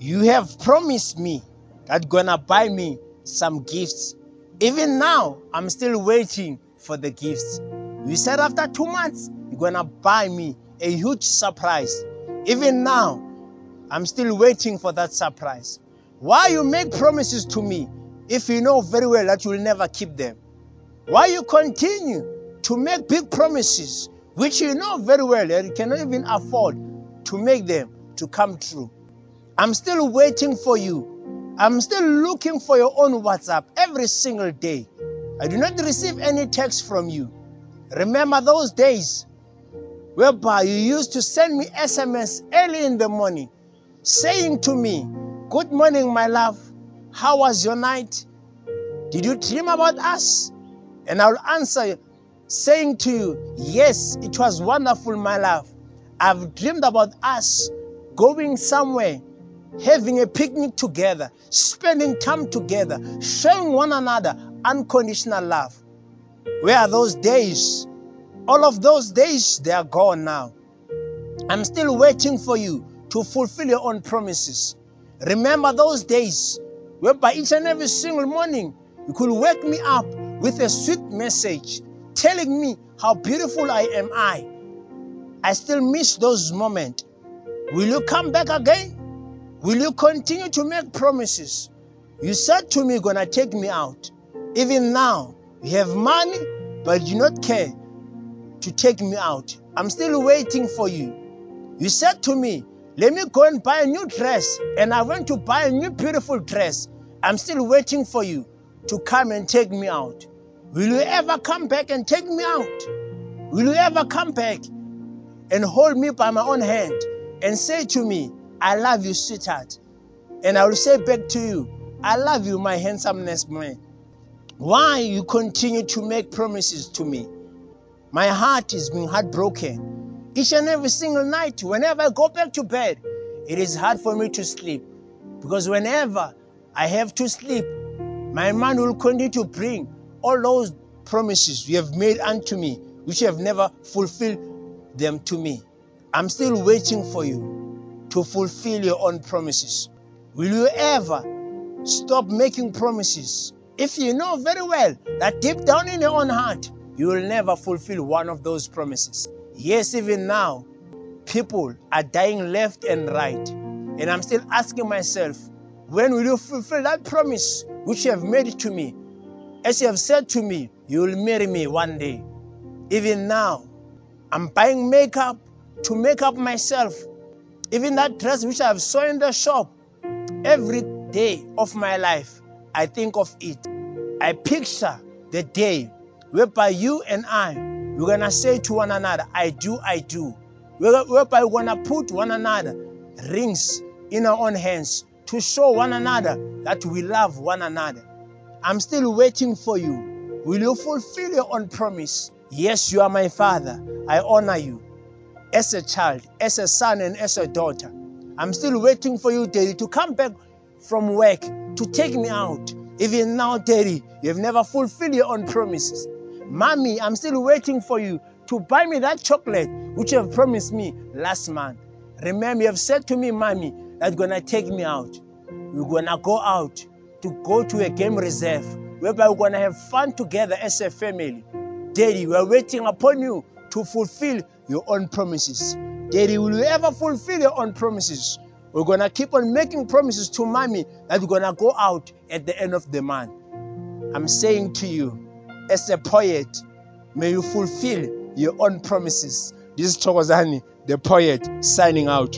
You have promised me that you're gonna buy me some gifts. Even now, I'm still waiting for the gifts. You said after two months, you're gonna buy me a huge surprise. Even now, I'm still waiting for that surprise. Why you make promises to me if you know very well that you will never keep them? Why you continue to make big promises which you know very well that you cannot even afford to make them to come true? I'm still waiting for you. I'm still looking for your own WhatsApp every single day. I do not receive any text from you. Remember those days whereby you used to send me SMS early in the morning saying to me, Good morning, my love. How was your night? Did you dream about us? And I'll answer saying to you, Yes, it was wonderful, my love. I've dreamed about us going somewhere, having a picnic together, spending time together, showing one another unconditional love. Where are those days? All of those days, they are gone now. I'm still waiting for you to fulfill your own promises. Remember those days whereby each and every single morning you could wake me up with a sweet message telling me how beautiful I am I. I still miss those moments. Will you come back again? Will you continue to make promises? You said to me, you're gonna take me out. Even now, you have money, but you do not care to take me out. I'm still waiting for you. You said to me, let me go and buy a new dress. And I went to buy a new beautiful dress. I'm still waiting for you to come and take me out. Will you ever come back and take me out? Will you ever come back and hold me by my own hand and say to me, I love you, sweetheart? And I will say back to you, I love you, my handsomeness man. Why you continue to make promises to me? My heart is being heartbroken. Each and every single night, whenever I go back to bed, it is hard for me to sleep. Because whenever I have to sleep, my mind will continue to bring all those promises you have made unto me, which you have never fulfilled them to me. I'm still waiting for you to fulfill your own promises. Will you ever stop making promises if you know very well that deep down in your own heart, you will never fulfill one of those promises? Yes, even now, people are dying left and right. And I'm still asking myself, when will you fulfill that promise which you have made to me? As you have said to me, you will marry me one day. Even now, I'm buying makeup to make up myself. Even that dress which I have saw in the shop, every day of my life, I think of it. I picture the day whereby you and I, we're gonna say to one another, I do, I do. Whereby we're gonna put one another rings in our own hands to show one another that we love one another. I'm still waiting for you. Will you fulfill your own promise? Yes, you are my father. I honor you as a child, as a son, and as a daughter. I'm still waiting for you, Daddy, to come back from work to take me out. Even now, Daddy, you have never fulfilled your own promises. Mommy, I'm still waiting for you to buy me that chocolate which you have promised me last month. Remember, you have said to me, Mommy, that you're gonna take me out. We're gonna go out to go to a game reserve whereby we're gonna have fun together as a family. Daddy, we're waiting upon you to fulfill your own promises. Daddy, will you ever fulfill your own promises? We're gonna keep on making promises to mommy that we're gonna go out at the end of the month. I'm saying to you, as a poet, may you fulfill your own promises. This is Chokozani, the poet, signing out.